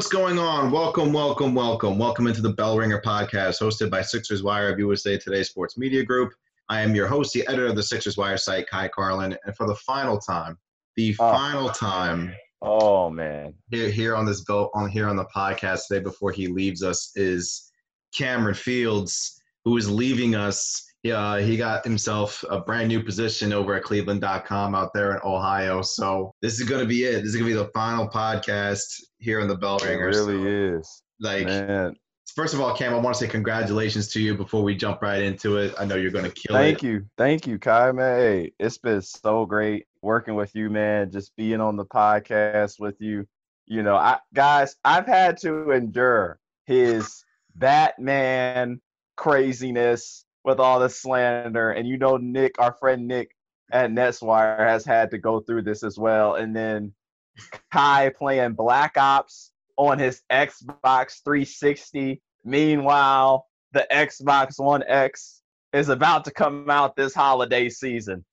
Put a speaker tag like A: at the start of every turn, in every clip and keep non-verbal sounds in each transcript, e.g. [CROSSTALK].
A: what's going on? Welcome, welcome, welcome. Welcome into the Bell Ringer podcast hosted by Sixers Wire of USA Today Sports Media Group. I am your host, the editor of the Sixers Wire site, Ky Carlin. And for the final time, the oh. final time.
B: Oh man.
A: Here, here on this bill on here on the podcast today before he leaves us is Cameron Fields, who is leaving us yeah, uh, he got himself a brand new position over at cleveland.com out there in Ohio. So this is going to be it. This is going to be the final podcast here in the Bell Ringer.
B: It really so, is.
A: Like, Man. first of all, Cam, I want to say congratulations to you before we jump right into it. I know you're going to kill
B: Thank it. Thank you. Thank you, Ky. man. Hey, it's been so great working with you, man. Just being on the podcast with you. You know, I guys, I've had to endure his Batman craziness with all the slander. And you know, Nick, our friend Nick at NetsWire has had to go through this as well. And then Ky playing Black Ops on his Xbox 360. Meanwhile, the Xbox One X is about to come out this holiday season.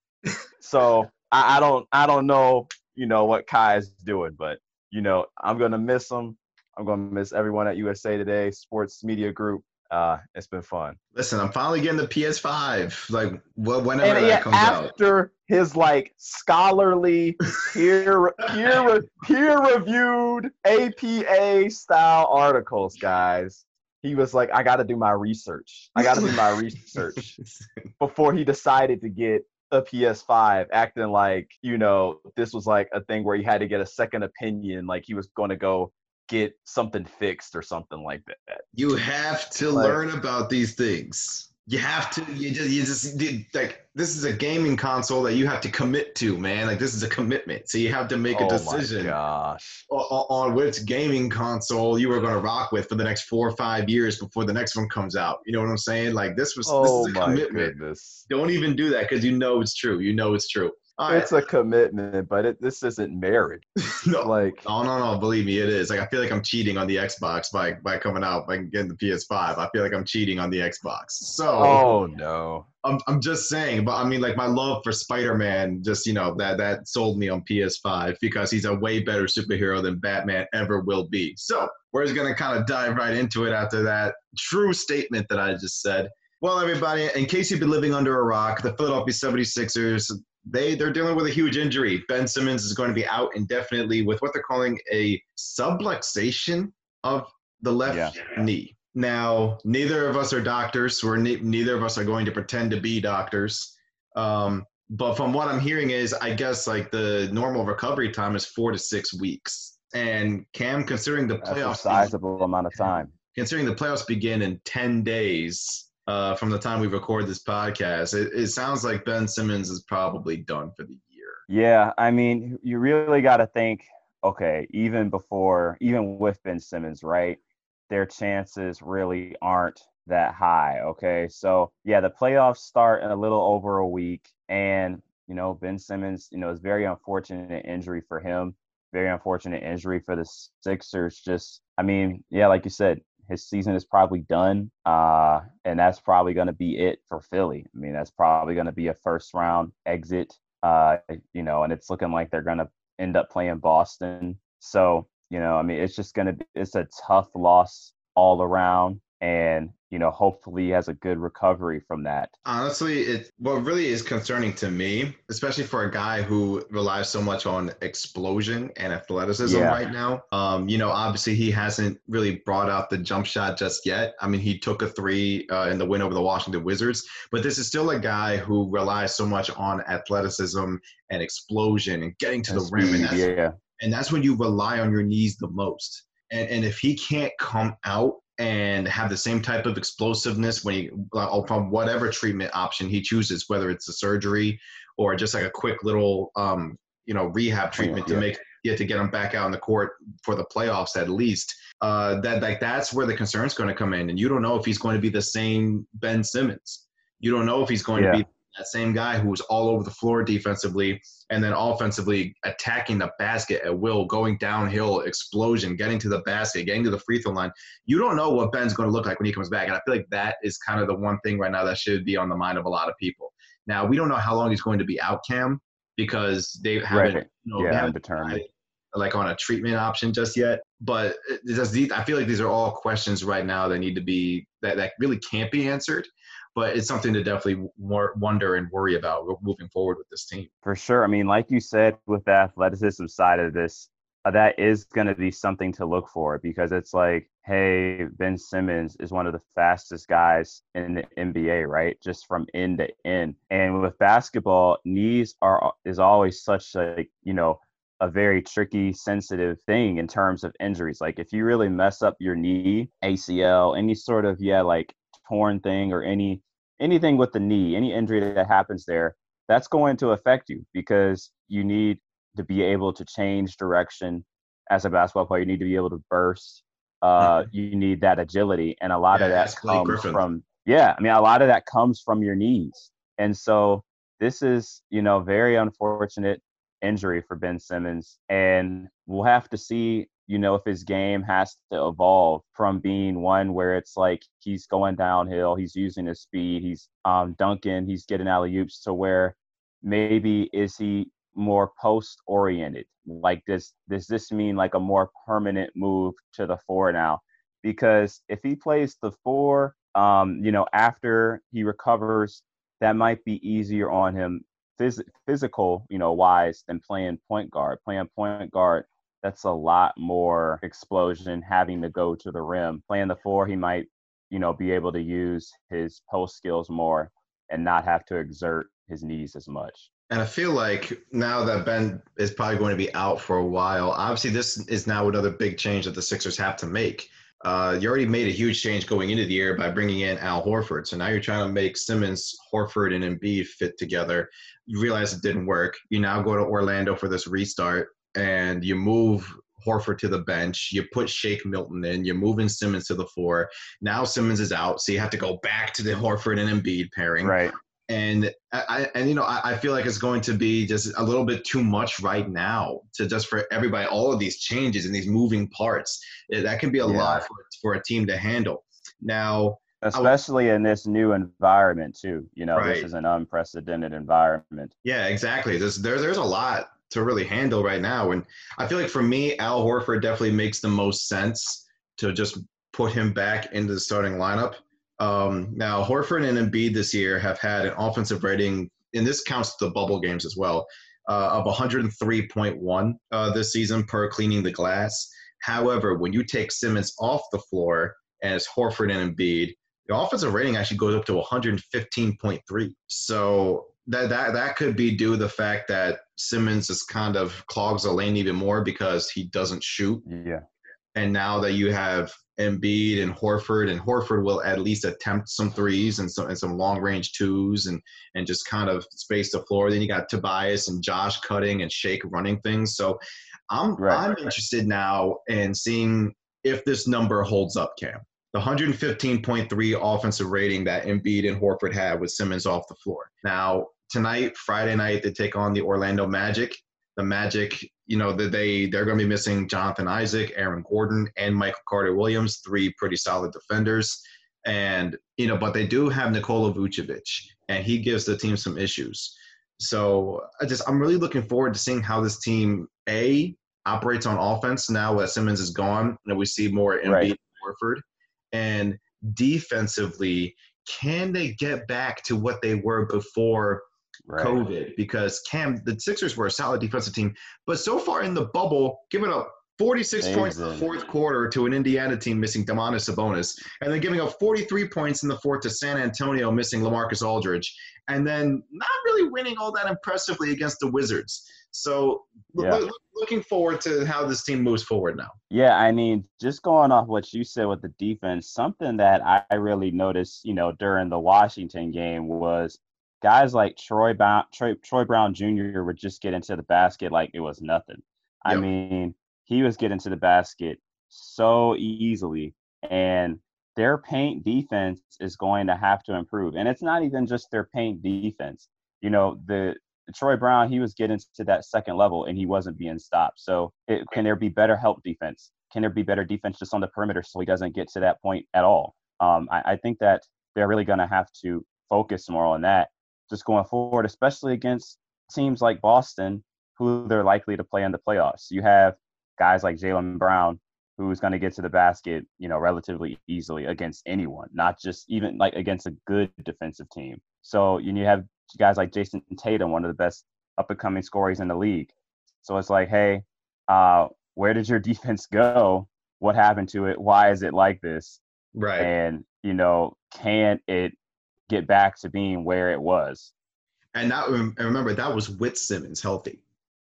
B: so [LAUGHS] I, I don't I don't know, you know, what Ky is doing, but you know, I'm gonna miss him. I'm gonna miss everyone at USA Today Sports Media Group uh, it's been fun.
A: Listen, I'm finally getting the PS5. Like, whenever and, that comes
B: after
A: out.
B: After his like scholarly, peer peer peer reviewed APA style articles, guys, he was like, I got to do my research. I got to do my research [LAUGHS] before he decided to get a PS5, acting like you know this was like a thing where he had to get a second opinion, like he was going to go get something fixed or something like that.
A: You have to like, learn about these things. You have to. You just. You just you, like. This is a gaming console that you have to commit to, man. Like this is a commitment. So you have to make a oh decision.
B: gosh.
A: On, on, which gaming console you are going to rock with for the next four or five years before the next one comes out. You know what I'm saying? Like this was. Oh this is oh a commitment. Goodness. Don't even do that because you know it's true. You know it's true.
B: It's a commitment, but it, this isn't marriage. [LAUGHS]
A: no, like no, no, no. Believe me, it is. Like I feel like I'm cheating on the Xbox by by coming out by getting the PS5. I feel like I'm cheating on the Xbox. So
B: oh no,
A: I'm I'm just saying. But I mean, like my love for Spider-Man, just you know that that sold me on PS5 because he's a way better superhero than Batman ever will be. So we're just gonna kind of dive right into it after that true statement that I just said. Well, everybody, in case you've been living under a rock, the Philadelphia 76ers they they're dealing with a huge injury. Ben Simmons is going to be out indefinitely with what they're calling a subluxation of the left yeah. knee. Now, neither of us are doctors. We're ne- neither of us are going to pretend to be doctors. Um, but from what I'm hearing is, I guess like the normal recovery time is four to six weeks. And Cam, considering the playoffs,
B: That's a sizable amount of time.
A: Considering the playoffs begin in ten days, uh, from the time we record this podcast. It, it sounds like Ben Simmons is probably done for the year.
B: Yeah, I mean, you really got to think. Okay, even before, even with Ben Simmons, right? Their chances really aren't that high. Okay, so yeah, the playoffs start in a little over a week, and you know Ben Simmons, you know, is very unfortunate injury for him. Very unfortunate injury for the Sixers. Just, I mean, yeah, like you said, his season is probably done, uh, and that's probably going to be it for Philly. I mean, that's probably going to be a first round exit, uh, you know, and it's looking like they're going to end up playing Boston. So, you know, I mean, it's just going to be it's a tough loss all around and you know hopefully he has a good recovery from that
A: honestly it what really is concerning to me especially for a guy who relies so much on explosion and athleticism yeah. right now um you know obviously he hasn't really brought out the jump shot just yet i mean he took a three uh, in the win over the washington wizards but this is still a guy who relies so much on athleticism and explosion and getting to the rim and that's, yeah. and that's when you rely on your knees the most and, and if he can't come out and have the same type of explosiveness when he from whatever treatment option he chooses, whether it's a surgery or just like a quick little um, you know rehab treatment yeah, to make yeah, to get him back out on the court for the playoffs at least. Uh, that like that's where the concern is going to come in, and you don't know if he's going to be the same Ben Simmons. You don't know if he's going yeah. to be that same guy who was all over the floor defensively and then offensively attacking the basket at will, going downhill, explosion, getting to the basket, getting to the free throw line. You don't know what Ben's going to look like when he comes back. And I feel like that is kind of the one thing right now that should be on the mind of a lot of people. Now, we don't know how long he's going to be out, Cam, because they haven't, right. you know,
B: yeah,
A: haven't
B: determined.
A: like on a treatment option just yet. But uh, just these, I feel like these are all questions right now that need to be that, that really can't be answered. But it's something to definitely wonder and worry about moving forward with this team.
B: For sure. I mean, like you said, with the athleticism side of this, uh, that is going to be something to look for because it's like, hey, Ben Simmons is one of the fastest guys in the NBA, right? Just from end to end. And with basketball, knees are is always such a, you know, a very tricky, sensitive thing in terms of injuries. Like if you really mess up your knee, ACL, any sort of yeah, like torn thing or any anything with the knee, any injury that happens there, that's going to affect you because you need to be able to change direction as a basketball player. You need to be able to burst. Uh, mm-hmm. You need that agility, and a lot yeah, of that comes from yeah. I mean, a lot of that comes from your knees, and so this is you know very unfortunate injury for Ben Simmons, and we'll have to see you know if his game has to evolve from being one where it's like he's going downhill, he's using his speed, he's um dunking, he's getting alley oops to where maybe is he more post oriented like does does this mean like a more permanent move to the four now? Because if he plays the four um you know after he recovers that might be easier on him phys- physical you know wise than playing point guard. Playing point guard that's a lot more explosion having to go to the rim playing the four he might you know be able to use his post skills more and not have to exert his knees as much
A: and I feel like now that Ben is probably going to be out for a while, obviously this is now another big change that the Sixers have to make. Uh, you already made a huge change going into the year by bringing in Al Horford. So now you're trying to make Simmons, Horford, and Embiid fit together. You realize it didn't work. You now go to Orlando for this restart, and you move Horford to the bench. You put Shake Milton in. You're moving Simmons to the floor. Now Simmons is out, so you have to go back to the Horford and Embiid pairing.
B: Right
A: and I and you know I, I, feel like it's going to be just a little bit too much right now to just for everybody all of these changes and these moving parts that can be a yeah. lot for, for a team to handle now
B: especially in this new environment too you know right. this is an unprecedented environment
A: yeah exactly there's there, there's a lot to really handle right now and i feel like for me al horford definitely makes the most sense to just put him back into the starting lineup um, now, Horford and Embiid this year have had an offensive rating, and this counts the bubble games as well, uh, of 103.1 uh, this season per cleaning the glass. However, when you take Simmons off the floor and it's Horford and Embiid, the offensive rating actually goes up to 115.3. So that that that could be due to the fact that Simmons is kind of clogs the lane even more because he doesn't shoot.
B: Yeah.
A: And now that you have Embiid and Horford, and Horford will at least attempt some threes and some and some long range twos and and just kind of space the floor. Then you got Tobias and Josh cutting and Shake running things. So I'm right. I'm interested now in seeing if this number holds up, Cam. The 115.3 offensive rating that Embiid and Horford had with Simmons off the floor. Now tonight, Friday night, they take on the Orlando Magic. The Magic you know that they they're going to be missing Jonathan Isaac, Aaron Gordon, and Michael Carter Williams, three pretty solid defenders. And you know, but they do have Nikola Vucevic, and he gives the team some issues. So I just I'm really looking forward to seeing how this team a operates on offense now that Simmons is gone, and we see more Embiid right. Horford, and defensively, can they get back to what they were before right. COVID because Cam, the Sixers were a solid defensive team, but so far in the bubble, giving up 46 Amazing. points in the fourth quarter to an Indiana team missing Domantas Sabonis, and then giving up 43 points in the fourth to San Antonio missing LaMarcus Aldridge, and then not really winning all that impressively against the Wizards. So yeah. lo- looking forward to how this team moves forward now.
B: Yeah, I mean, just going off what you said with the defense, something that I really noticed, you know, during the Washington game was guys like Troy, ba- Troy, Troy Brown Jr. would just get into the basket like it was nothing. Yep. I mean, he was getting to the basket so easily, and their paint defense is going to have to improve. And it's not even just their paint defense. You know, the Troy Brown, he was getting to that second level and he wasn't being stopped. So, it, can there be better help defense? Can there be better defense just on the perimeter so he doesn't get to that point at all? Um, I, I think that they're really going to have to focus more on that just going forward, especially against teams like Boston, who they're likely to play in the playoffs. You have guys like Jaylen Brown, who's going to get to the basket, you know, relatively easily against anyone, not just even like against a good defensive team. So you have guys like Jayson Tatum, one of the best up and coming scorers in the league. So it's like, hey, uh, where did your [LAUGHS] defense go? What happened to it? Why is it like this?
A: Right.
B: And you know, can it get back to being where it was?
A: And that remember that was with Simmons healthy.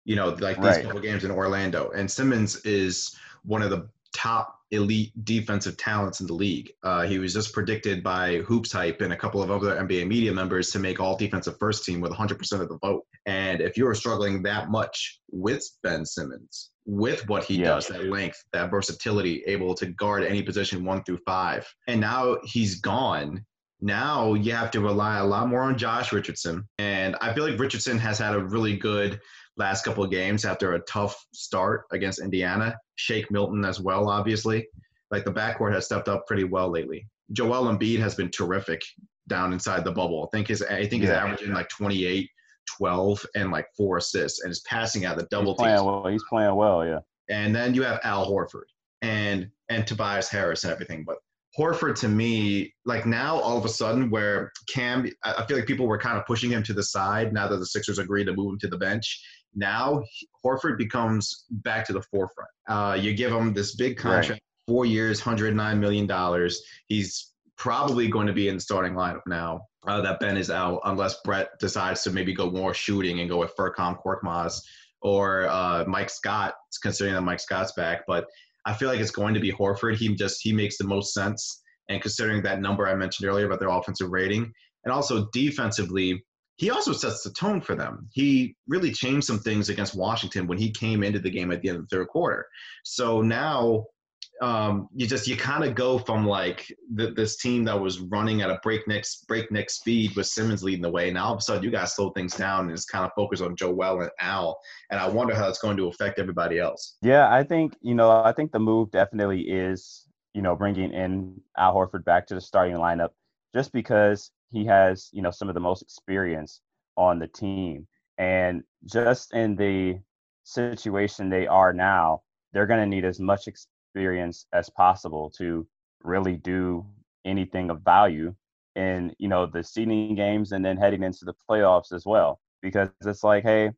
A: You know, like these right. couple games in Orlando, and Simmons is one of the top elite defensive talents in the league. Uh, he was just predicted by Hoops Hype and a couple of other NBA media members to make all defensive first team with 100% of the vote. And if you are struggling that much with Ben Simmons, with what he yeah. does, that length, that versatility, able to guard any position one through five, and now he's gone. Now you have to rely a lot more on Josh Richardson. And I feel like Richardson has had a really good last couple of games after a tough start against Indiana. Shake Milton as well, obviously. Like the backcourt has stepped up pretty well lately. Joel Embiid has been terrific down inside the bubble. I think his I think he's yeah. averaging like 28, 12, and like four assists, and is passing out the double
B: he's playing well. He's playing well, yeah.
A: And then you have Al Horford and and Tobias Harris and everything. But Horford to me, like now all of a sudden, where Cam, I feel like people were kind of pushing him to the side now that the Sixers agreed to move him to the bench. Now Horford becomes back to the forefront. Uh, you give him this big contract, right. four years, hundred nine million dollars. He's probably going to be in the starting lineup now. Uh, that Ben is out, unless Brett decides to maybe go more shooting and go with Furkan Korkmaz or uh, Mike Scott, considering that Mike Scott's back. But I feel like it's going to be Horford. He just he makes the most sense, and considering that number I mentioned earlier about their offensive rating, and also defensively, he also sets the tone for them. He really changed some things against Washington when he came into the game at the end of the third quarter. So now um, you just you kind of go from like this team that was running at a breakneck breakneck speed with Simmons leading the way. Now all of a sudden you guys slow things down and just kind of focus on Joel and Al. And I wonder how that's going to affect everybody else.
B: Yeah, I think you know I think the move definitely is you know bringing in Al Horford back to the starting lineup just because he has, you know, some of the most experience on the team. And just in the situation they are now, they're going to need as much experience as possible to really do anything of value in, you know, the seeding games and then heading into the playoffs as well. Because it's like, hey,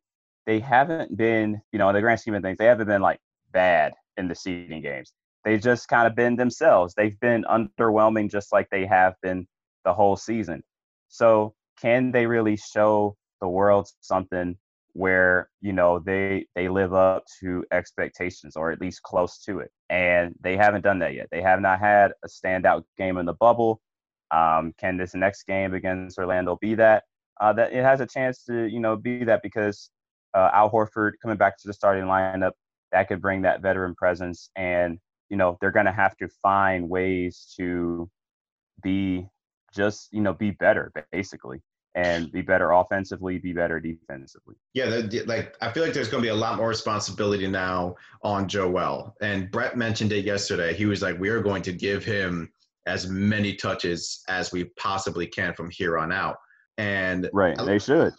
B: they haven't been, you know, in the grand scheme of things, they haven't been like bad in the seeding games. They've just kind of been themselves. They've been underwhelming just like they have been the whole season. So can they really show the world something where you know they they live up to expectations or at least close to it and they haven't done that yet. They have not had a standout game in the bubble. Um, can this next game against orlando be that? Uh, that it has a chance to you know be that because uh, al horford coming back to the starting lineup that could bring that veteran presence and you know they're going to have to find ways to be just you know be better basically and be better offensively, be better defensively.
A: Yeah, like I feel like there's going to be a lot more responsibility now on Joel. And Brett mentioned it yesterday. He was like, "We are going to give him as many touches as we possibly can from here on out." And
B: right, they should.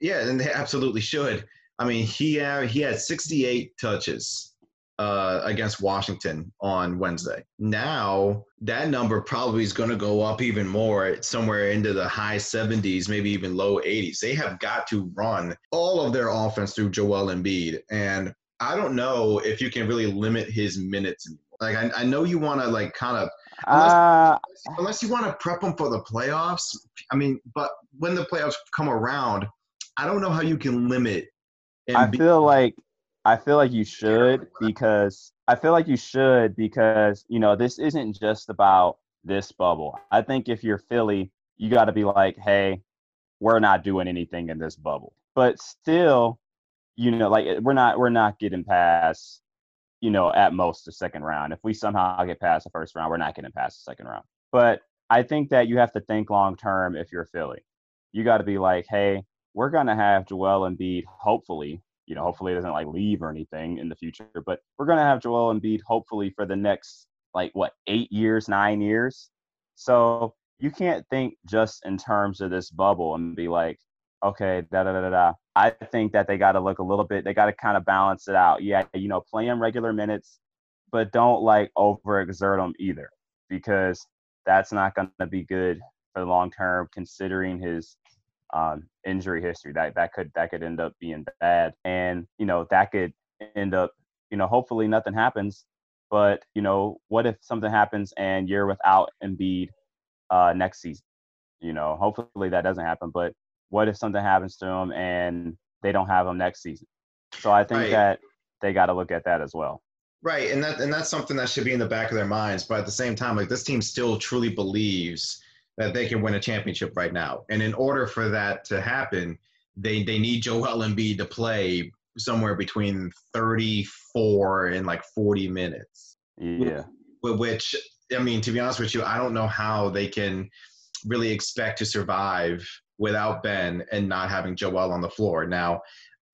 A: Yeah, and they absolutely should. I mean, he had, he had 68 touches uh, against Washington on Wednesday. Now that number probably is going to go up even more, somewhere into the high 70s, maybe even low 80s. They have got to run all of their offense through Joel Embiid, and I don't know if you can really limit his minutes. Like I, I know you want to like kind of unless, uh, unless you want to prep him for the playoffs. I mean, but when the playoffs come around, I don't know how you can limit.
B: Embiid. I feel like I feel like you should because I feel like you should because you know this isn't just about this bubble. I think if you're Philly, you got to be like, hey, we're not doing anything in this bubble. But still, you know, like eh, we're not we're not getting past, you know, at most the second round. If we somehow get past the first round, we're not getting past the second round. But I think that you have to think long term if you're Philly. You got to be like, hey, we're gonna have Joel Embiid, hopefully, you know, hopefully he doesn't like leave or anything in the future. But we're gonna have Joel Embiid hopefully for the next like what eight years, nine years. So you can't think just in terms of this bubble and be like, okay, da da da da. I think that they got to look a little bit. They got to kind of balance it out. Yeah, you know, play him regular minutes, but don't like overexert him either, because that's not going to be good for the long term. Considering his um, injury history, that that could that could end up being bad, and you know that could end up, you know, hopefully nothing happens. But you know, what if something happens and you're without Embiid uh, next season? You know, hopefully that doesn't happen. But what if something happens to him and they don't have him next season? So I think right. that they got to look at that as well.
A: Right, and that and that's something that should be in the back of their minds. But at the same time, like this team still truly believes that they can win a championship right now. And in order for that to happen, they they need Joel Embiid to play somewhere between 34 and like 40 minutes.
B: Yeah.
A: With which I mean, to be honest with you, I don't know how they can really expect to survive without Ben and not having Joel on the floor. Now,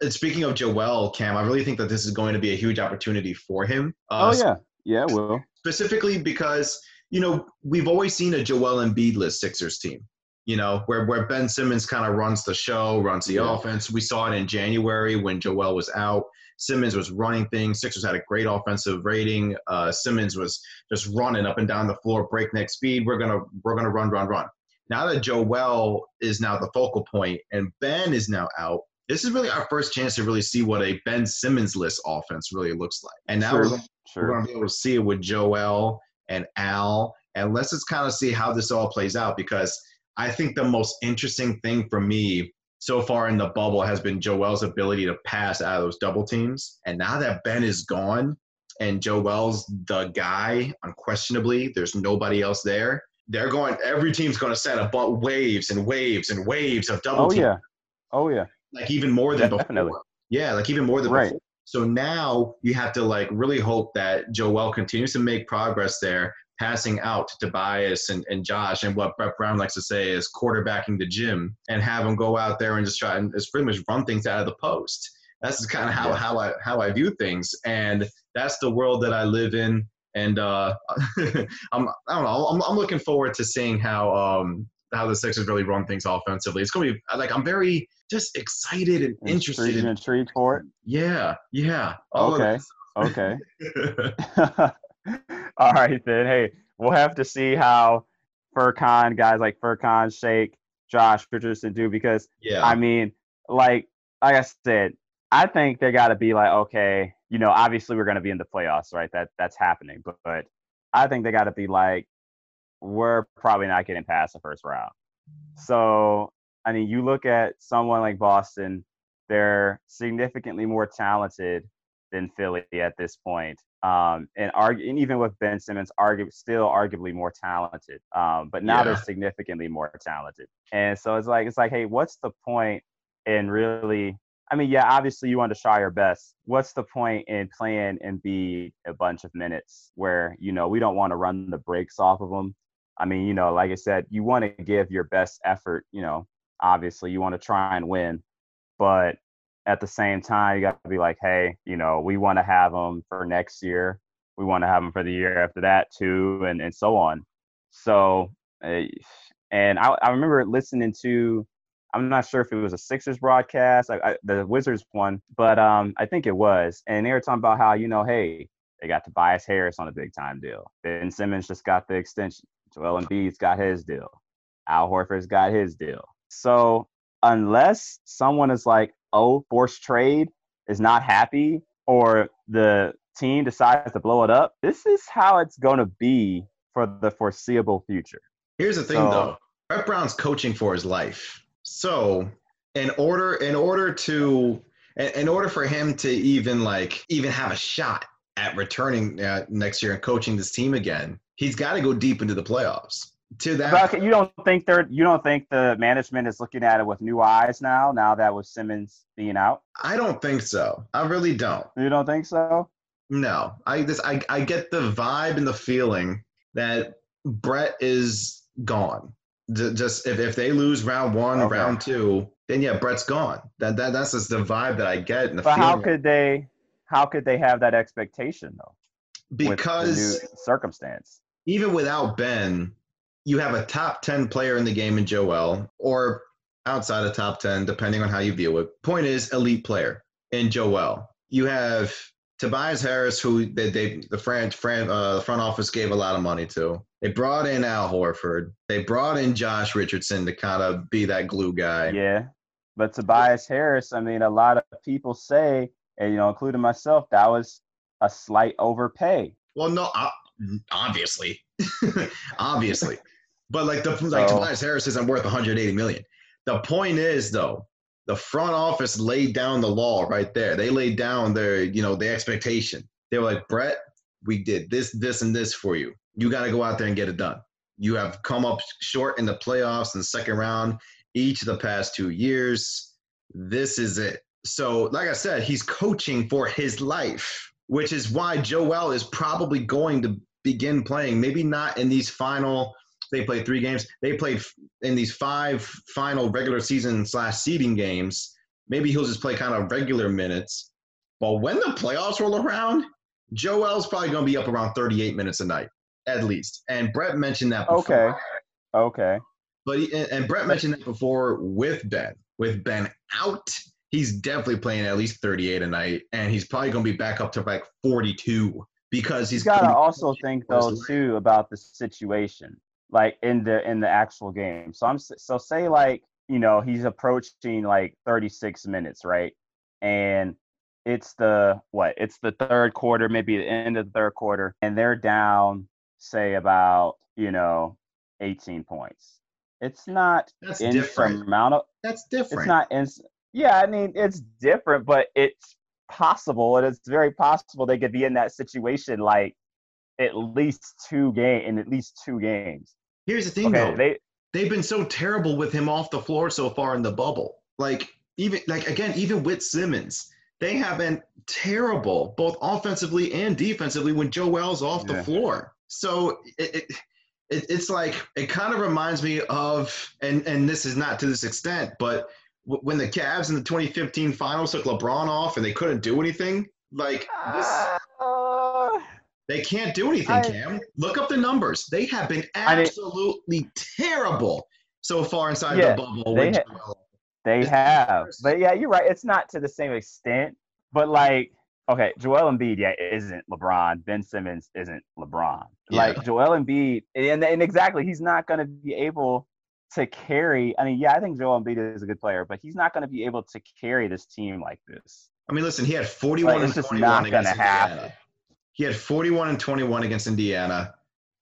A: speaking of Joel, Cam, I really think that this is going to be a huge opportunity for him.
B: Uh, oh yeah, yeah, will
A: specifically because you know we've always seen a Joel Embiid-less Sixers team. You know where where Ben Simmons kind of runs the show, runs the yeah. offense. We saw it in January when Joel was out. Simmons was running things. Sixers had a great offensive rating. Uh, Simmons was just running up and down the floor, breakneck speed. We're gonna we're gonna run, run, run. Now that Joel is now the focal point and Ben is now out, this is really our first chance to really see what a Ben Simmons-less offense really looks like. And now sure, we're, sure. we're, going to be able to see it with Joel and Al. And let's just kind of see how this all plays out because I think the most interesting thing for me so far in the bubble has been Joel's ability to pass out of those double teams. And now that Ben is gone and Joel's the guy, unquestionably, there's nobody else there they're going. Every team's going to set up waves and waves and waves of double.
B: Oh yeah, oh yeah.
A: Like even more than Definitely. before. Yeah, like even more than right. before. So now you have to like really hope that Joel continues to make progress there, passing out to Tobias and, and Josh, and what Brett Brown likes to say is quarterbacking the gym, and have them go out there and just try and just pretty much run things out of the post. That's kind of how, yeah. how I how I view things, and that's the world that I live in and uh, [LAUGHS] I'm I don't know. I'm, I'm looking forward to seeing how um, how the Sixers really run things offensively. It's gonna be like I'm very just excited and interested.
B: and intrigued for it.
A: Yeah, yeah.
B: okay, okay. [LAUGHS] [LAUGHS] All right then. Hey, we'll have to see how Furkan guys like Furkan, Shake, Josh Richardson do because yeah. I mean, like like I said, I think they got to be like, okay, you know, obviously we're going to be in the playoffs, right? That that's happening, but, but I think they got to be like, we're probably not getting past the first round. So, I mean, you look at someone like Boston, they're significantly more talented than Philly at this point. Um, and, argue, and even with Ben Simmons, argue, still arguably more talented. Um, but now yeah. they're significantly more talented. And so it's like, it's like, hey, what's the point in really I mean, yeah, obviously you want to try your best. What's the point in playing and be a bunch of minutes where, you know, we don't want to run the brakes off of them? I mean, you know, like I said, you want to give your best effort, you know, obviously you want to try and win, but at the same time, you got to be like, hey, you know, we want to have them for next year. We want to have them for the year after that too, and, and so on. So, eh, and I, I remember listening to I'm not sure if it was a Sixers broadcast, I, I, the Wizards one, but um, I think it was. And they were talking about how, you know, hey, they got Tobias Harris on a big time deal. Ben Simmons just got the extension. Joel Embiid's got his deal. Al Horford's got his deal. So unless someone is like, oh, forced trade is not happy, or the team decides to blow it up, this is how it's going to be for the foreseeable future.
A: Here's the thing, so, though. Brett Brown's coaching for his life. So in order in order to in order for him to even like even have a shot at returning uh, next year and coaching this team again, he's got to go deep into the playoffs. To that,
B: but you don't think they're you don't think the management is looking at it with new eyes now? Now that with Simmons being out,
A: I don't think so. I really don't.
B: You don't think so?
A: No, I just I I get the vibe and the feeling that Brett is gone just if, if they lose round one, okay. round two, then yeah, Brett's gone. That, that that's just the vibe that I get. And the
B: but how could they? How could they have that expectation though?
A: Because
B: circumstance.
A: Even without Ben, you have a top ten player in the game in Joel, or outside of top 10, depending on how you view it. Point is, elite player in Joel. You have Tobias Harris, who they, they the front, front, uh, front office gave a lot of money to. They brought in Al Horford. They brought in Josh Richardson to kind of be that glue guy.
B: Yeah. But Tobias Harris, I mean, a lot of people say, and you know, including myself, that was a slight overpay.
A: Well, no, obviously, [LAUGHS] obviously, but like the like so, Tobias Harris isn't worth 180 million. The point is, though, the front office laid down the law right there. They laid down their, you know, the expectation. They were like, Brett, we did this, this, and this for you. You got to go out there and get it done. You have come up short in the playoffs in the second round each of the past two years. This is it. So, like I said, he's coaching for his life, which is why Joel is probably going to begin playing. Maybe not in these final they played three games. They played in these five final regular season slash seeding games. Maybe he'll just play kind of regular minutes. But when the playoffs roll around, Joel's probably going to be up around 38 minutes a night, at least. And Brett mentioned that before.
B: Okay. Okay.
A: But and Brett mentioned that before with Ben. With Ben out, he's definitely playing at least 38 a night, and he's probably going to be back up to like 42 because he's
B: got to also think though too about the situation like in the in the actual game. So I'm so say like you know he's approaching like 36 minutes, right? And it's the what? It's the third quarter, maybe the end of the third quarter, and they're down say about you know 18 points. It's not
A: That's different.
B: Of,
A: That's different.
B: It's not in. Yeah, I mean it's different, but it's possible, and it's very possible they could be in that situation like at least two game in at least two games.
A: Here's the thing, okay, though. They they've been so terrible with him off the floor so far in the bubble. Like even like again, even with Simmons, they have been terrible both offensively and defensively when Joel's off yeah. the floor. So it, it, it, it's like it kind of reminds me of, and and this is not to this extent, but when the Cavs in the 2015 finals took LeBron off and they couldn't do anything, like this. Ah. They can't do anything, I, Cam. Look up the numbers. They have been absolutely I mean, terrible so far inside yeah, the bubble.
B: They, ha- they have. But yeah, you're right. It's not to the same extent. But like, okay, Joel Embiid, yeah, isn't LeBron. Ben Simmons isn't LeBron. Yeah. Like Joel Embiid, and, and exactly, he's not going to be able to carry. I mean, yeah, I think Joel Embiid is a good player, but he's not going to be able to carry this team like this.
A: I mean, listen, he had 41 like, and 21 not against happen. He had 41 and 21 against Indiana,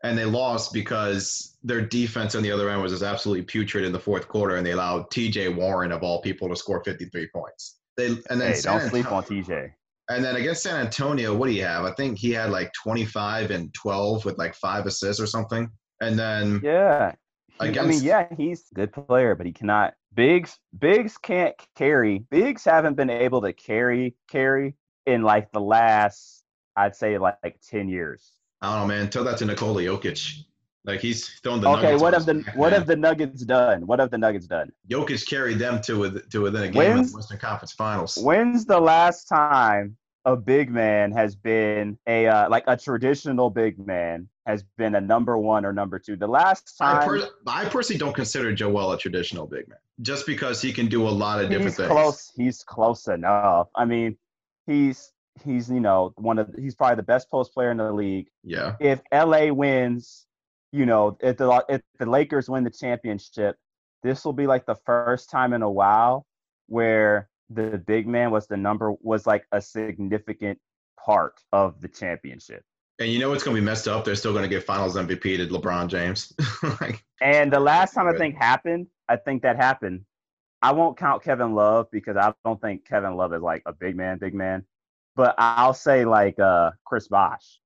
A: and they lost because their defense on the other end was just absolutely putrid in the fourth quarter, and they allowed T.J. Warren of all people to score 53 points. They and then
B: hey, don't Antonio, sleep on TJ.
A: And then against San Antonio, what do you have? I think he had like 25 and 12 with like five assists or something. And then
B: yeah, against, I mean, yeah, he's a good player, but he cannot. Bigs, Bigs can't carry. Bigs haven't been able to carry carry in like the last I'd say like, like ten years.
A: I don't know, man. Tell that to Nikola Jokic. Like he's throwing the
B: okay. What have the back, what man. have the Nuggets done? What have the Nuggets done?
A: Jokic carried them to to within a game when's, of the Western Conference Finals.
B: When's the last time a big man has been a uh, like a traditional big man has been a number one or number two? The last time I, per-
A: I personally don't consider Joel a traditional big man just because he can do a lot of different
B: he's
A: things.
B: Close. He's close enough. I mean, he's he's you know one of he's probably the best post player in the league.
A: Yeah.
B: If LA wins, you know, if the if the Lakers win the championship, this will be like the first time in a while where the big man was the number was like a significant part of the championship.
A: And you know what's going to be messed up? They're still going to get Finals MVP to LeBron James. [LAUGHS]
B: like, and the last time I think happened, I think that happened. I won't count Kevin Love because I don't think Kevin Love is like a big man, big man but I'll say like uh, Chris Bosh.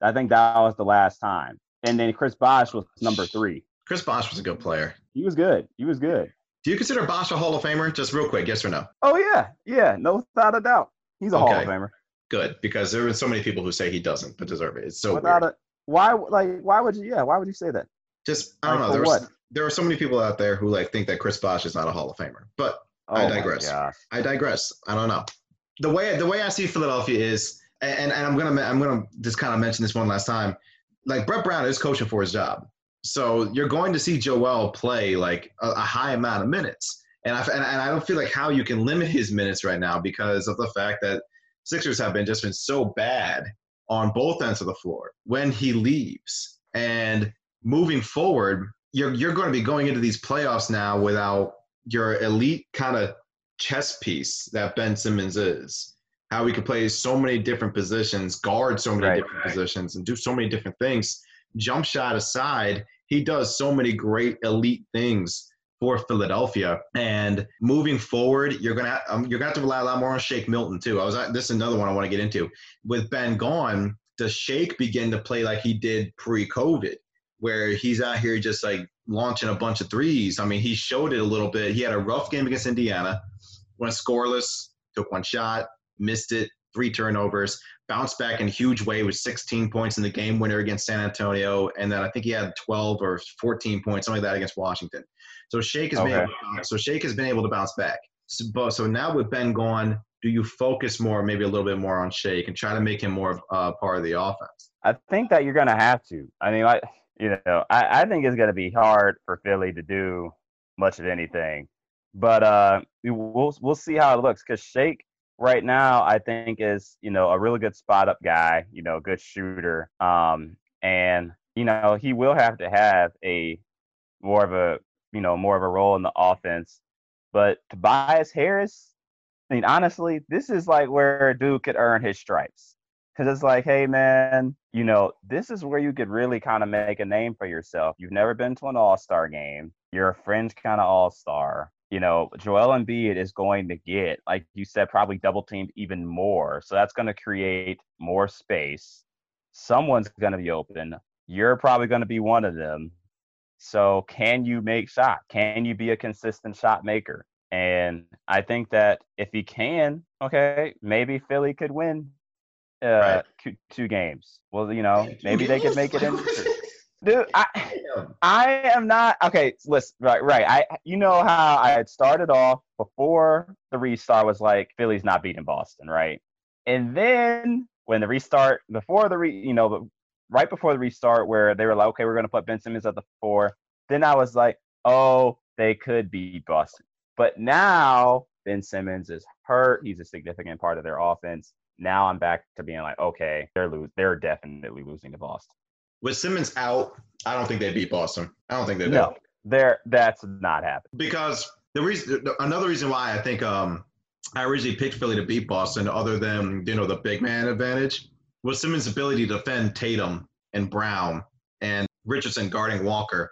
B: I think that was the last time. And then Chris Bosh was number three.
A: Chris Bosh was a good player.
B: He was good. He was good.
A: Do you consider Bosh a Hall of Famer? Just real quick, yes or no?
B: Oh yeah, yeah, no without a doubt. He's a okay. Hall of Famer.
A: Good, because there are so many people who say he doesn't, but deserve it. It's so without weird. a
B: why like why would you yeah why would you say that?
A: Just I don't like, know. There's there are so many people out there who like think that Chris Bosh is not a Hall of Famer, but oh I digress. I digress. I don't know the way the way I see Philadelphia is, and, and I'm gonna I'm gonna just kind of mention this one last time. Like Brett Brown is coaching for his job, so you're going to see Joel play like a, a high amount of minutes. And I, and, and I don't feel like how you can limit his minutes right now because of the fact that Sixers have been just been so bad on both ends of the floor when he leaves. And moving forward, you're you're going to be going into these playoffs now without your elite kind of chess piece that Ben Simmons is. How he could play so many different positions, guard so many right. different positions, and do so many different things. Jump shot aside, he does so many great elite things for Philadelphia. And moving forward, you're gonna um, you're gonna have to rely a lot more on Shake Milton too. I was this is another one I want to get into. With Ben gone, does Shake begin to play like he did pre-COVID, where he's out here just like launching a bunch of threes? I mean, he showed it a little bit. He had a rough game against Indiana, went scoreless, took one shot, missed it, three turnovers, bounced back in a huge way with 16 points in the game winner against San Antonio, and then I think he had 12 or 14 points, something like that against Washington. So Shake has okay. been so Shake has been able to bounce back. So, so now with Ben gone, do you focus more, maybe a little bit more on Shake and try to make him more of uh, part of the offense?
B: I think that you're going to have to. I mean, I you know, I, I think it's going to be hard for Philly to do much of anything, but uh, we'll we'll see how it looks because Shake right now I think is you know a really good spot up guy, you know, good shooter, um, and you know he will have to have a more of a you know, more of a role in the offense. But Tobias Harris, I mean, honestly, this is like where dude could earn his stripes. Because it's like, hey, man, you know, this is where you could really kind of make a name for yourself. You've never been to an all star game, you're a fringe kind of all star. You know, Joel Embiid is going to get, like you said, probably double teamed even more. So that's going to create more space. Someone's going to be open. You're probably going to be one of them. So can you make shot? Can you be a consistent shot maker? And I think that if he can, okay, maybe Philly could win uh, right. two, games. Well, you know, maybe they could make it in. [LAUGHS] Dude, I, I am not okay. Listen, right, right. I, you know how I had started off before the restart was like Philly's not beating Boston, right? And then when the restart, before the re, you know, right before the restart where they were like, okay, we're going to put Ben Simmons at the four. Then I was like, oh, they could be Boston. But now Ben Simmons is hurt. He's a significant part of their offense. Now I'm back to being like, okay, they're lose. They're definitely losing to Boston.
A: With Simmons out, I don't think they beat Boston. I don't think they do.
B: No, they're that's not happening.
A: Because the reason, another reason why I think um, I originally picked Philly to beat Boston, other than you know the big man advantage, was Simmons' ability to defend Tatum and Brown and Richardson guarding Walker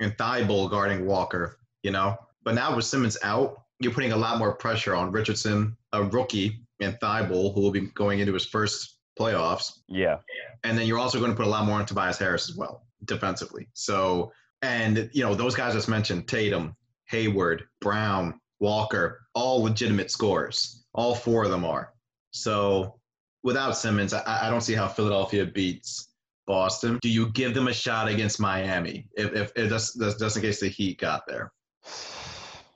A: and Thybulle guarding Walker, you know. But now with Simmons out, you're putting a lot more pressure on Richardson, a rookie, and Thybulle, who will be going into his first playoffs.
B: Yeah.
A: And then you're also going to put a lot more on Tobias Harris as well, defensively. So, and, you know, those guys just mentioned Tatum, Hayward, Brown, Walker, all legitimate scores. All four of them are. So without Simmons, I, I don't see how Philadelphia beats Boston. Do you give them a shot against Miami if if, if just, just in case the Heat got there? [SIGHS]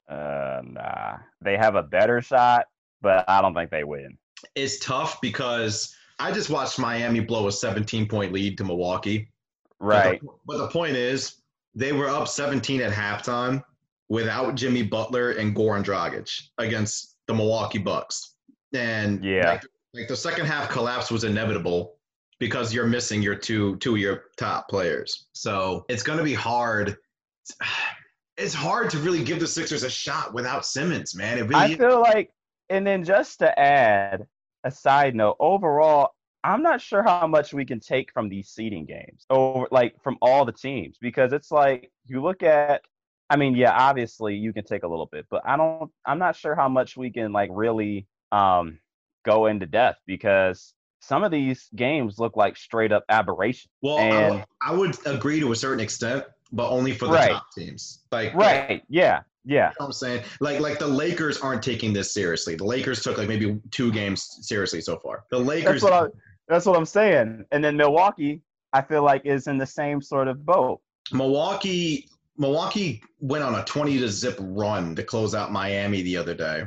B: Uh, nah, they have a better shot, but I don't think they win.
A: It's tough because I just watched Miami blow a 17 point lead to Milwaukee.
B: Right.
A: But the, but the point is, they were up 17 at halftime without Jimmy Butler and Goran Dragic against the Milwaukee Bucks. And
B: yeah,
A: like, like the second half collapse was inevitable because you're missing your two two of your top players. So it's going to be hard. [SIGHS] It's hard to really give the Sixers a shot without Simmons, man. It really
B: I feel like, and then just to add a side note, overall, I'm not sure how much we can take from these seeding games over like from all the teams because it's like you look at I mean, yeah, obviously you can take a little bit, but I don't I'm not sure how much we can like really um go into depth because some of these games look like straight up aberration.
A: Well, and, I, I would agree to a certain extent, but only for the right. top teams. Like
B: right, yeah, yeah.
A: You know I'm saying like like the Lakers aren't taking this seriously. The Lakers took like maybe two games seriously so far. The Lakers.
B: That's what, I, that's what I'm saying. And then Milwaukee, I feel like is in the same sort of boat.
A: Milwaukee Milwaukee went on a 20 to zip run to close out Miami the other day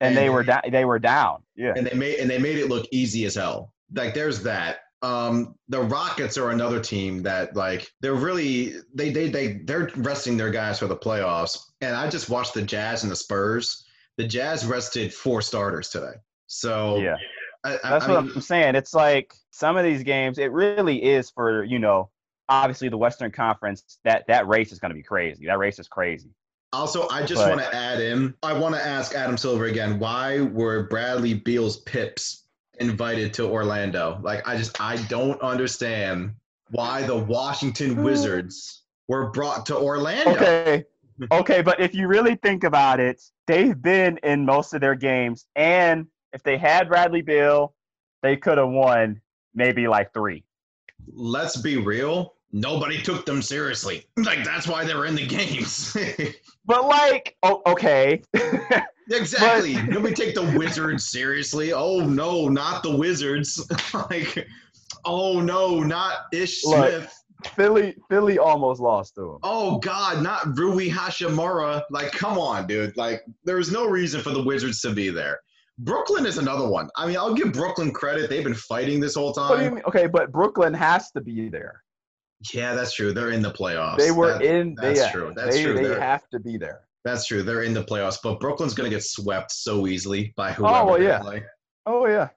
B: and, they were down. They were down. Yeah,
A: and they made and they made it look easy as hell. Like there's that. Um, the Rockets are another team that like they're really they they they they're resting their guys for the playoffs. And I just watched the Jazz and the Spurs. The Jazz rested four starters today. So
B: yeah, I, that's I what mean, I'm saying. It's like some of these games. It really is for you know obviously the Western Conference. That that race is going to be crazy. That race is crazy.
A: Also, I just want to add in. I want to ask Adam Silver again. Why were Bradley Beal's Pips invited to Orlando? Like, I just I don't understand why the Washington hmm. Wizards were brought to Orlando.
B: Okay. Okay, but if you really think about it, they've been in most of their games, and if they had Bradley Beal, they could have won maybe like three.
A: Let's be real. Nobody took them seriously. [LAUGHS] Like that's why they were in the games. [LAUGHS]
B: but like, oh, okay. [LAUGHS]
A: exactly. But, Nobody take the Wizards seriously. Oh no, not the Wizards. like, oh no, not Ish Smith.
B: Philly, Philly almost lost to him.
A: Oh God, not Rui Hachimura. Like, come on, dude. Like, there's no reason for the Wizards to be there. Brooklyn is another one. I mean, I'll give Brooklyn credit. They've been fighting this whole time.
B: Okay, but Brooklyn has to be there.
A: Yeah, that's true. They're in the playoffs.
B: They were that, in.
A: That's
B: they,
A: true. That's
B: they,
A: true.
B: They They're, have to be there.
A: That's true. They're in the playoffs, but Brooklyn's going to get swept so easily by oh, whoever.
B: Oh well, yeah. Play. Oh yeah.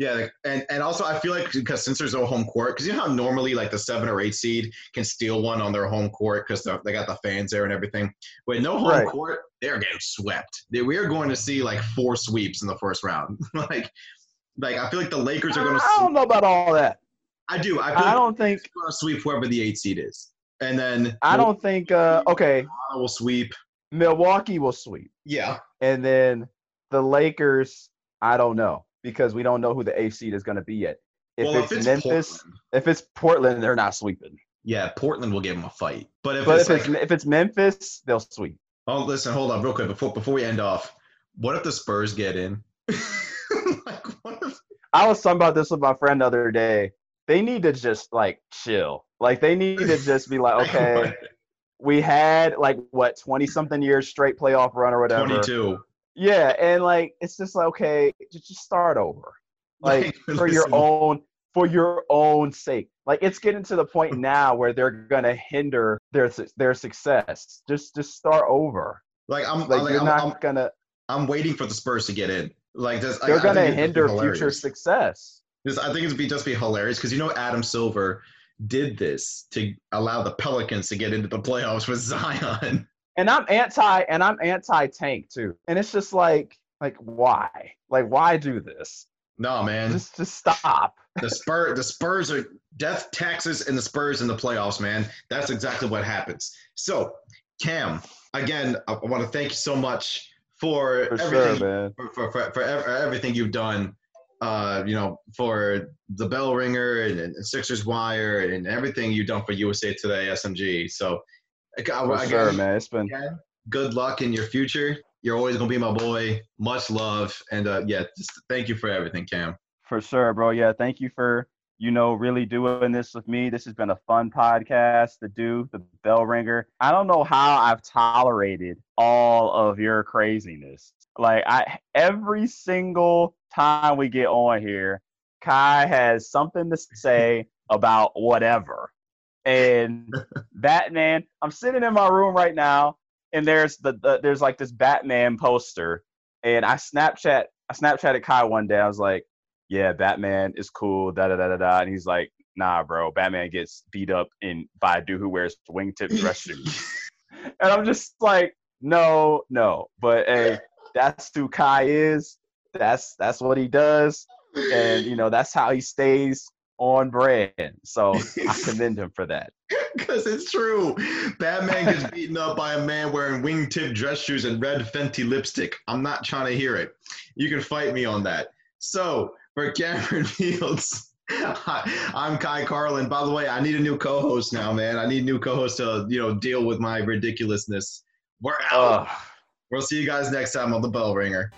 A: Yeah, and and also I feel like because since there's no home court, because you know how normally like the seven or eight seed can steal one on their home court because they got the fans there and everything. With no home right. court, they're getting swept. They, we are going to see like four sweeps in the first round. [LAUGHS] like, like I feel like the Lakers are going to.
B: I don't know about all that.
A: I do. I,
B: I don't think
A: going to sweep whoever the eight seed is, and then
B: I don't think. Uh, okay,
A: will sweep.
B: Milwaukee will sweep.
A: Yeah,
B: and then the Lakers. I don't know because we don't know who the eight seed is going to be yet. If, well, it's, if it's Memphis, Portland. if it's Portland, they're not sweeping.
A: Yeah, Portland will give them a fight. But if,
B: but
A: it's,
B: if, like, it's, if it's Memphis, they'll sweep.
A: Oh, listen, hold on, real quick before before we end off. What if the Spurs get in? [LAUGHS]
B: like, if... I was talking about this with my friend the other day. They need to just like chill. Like they need to [LAUGHS] just be like, okay, we had like what twenty something years straight playoff run or whatever.
A: Twenty two.
B: Yeah, and like it's just like okay, just start over, [LAUGHS] like for your own for your own sake. Like it's getting to the point [LAUGHS] now where they're gonna hinder their their success. Just just start over.
A: Like I'm
B: like,
A: like,
B: you're
A: I'm,
B: not
A: I'm,
B: gonna.
A: I'm waiting for the Spurs to get in. Like this,
B: they're I, gonna I hinder future success.
A: Because I think it'd be just be hilarious because you know Adam Silver did this to allow the Pelicans to get into the playoffs with Zion.
B: and I'm anti and I'm anti tank too. And it's just like like why? Like why do this?
A: No, man.
B: Just just stop.
A: the Spurs the Spurs are death taxes and the Spurs in the playoffs, man. That's exactly what happens. So, Cam, again, I want to thank you so much for,
B: for
A: everything
B: sure,
A: for, for, for, for, everything you've done uh, you know, for the bell ringer and, and Sixers wire and everything you've done for USA Today, SMG. So
B: for again, sure, man. It's been
A: again, good luck in your future. You're always gonna be my boy. Much love, and uh, yeah, just thank you for everything, Cam.
B: For sure, bro. Yeah, thank you for you know really doing this with me. This has been a fun podcast to do. The bell ringer. I don't know how I've tolerated all of your craziness. Like I, every single time we get on here, Ky has something to say [LAUGHS] about whatever. And [LAUGHS] Batman, I'm sitting in my room right now, and there's the, the there's like this Batman poster, and I Snapchat I Snapchatted Ky one day. I was like, "Yeah, Batman is cool." Da da da da da. And he's like, "Nah, bro, Batman gets beat up in by a dude who wears wingtip dress [LAUGHS] shoes." and I'm just like, "No, no." But hey, that's who Ky is. That's that's what he does, and you know that's how he stays on brand. So I [LAUGHS] commend him for that.
A: Because it's true. Batman gets [LAUGHS] beaten up by a man wearing wingtip dress shoes and red Fenty lipstick. I'm not trying to hear it. You can fight me on that. So for Cameron [LAUGHS] Fields, I'm Ky Carlin. By the way, I need a new co-host now, man. I need a new co-host to you know deal with my ridiculousness. We're out. Uh, we'll see you guys next time on the Bell Ringer.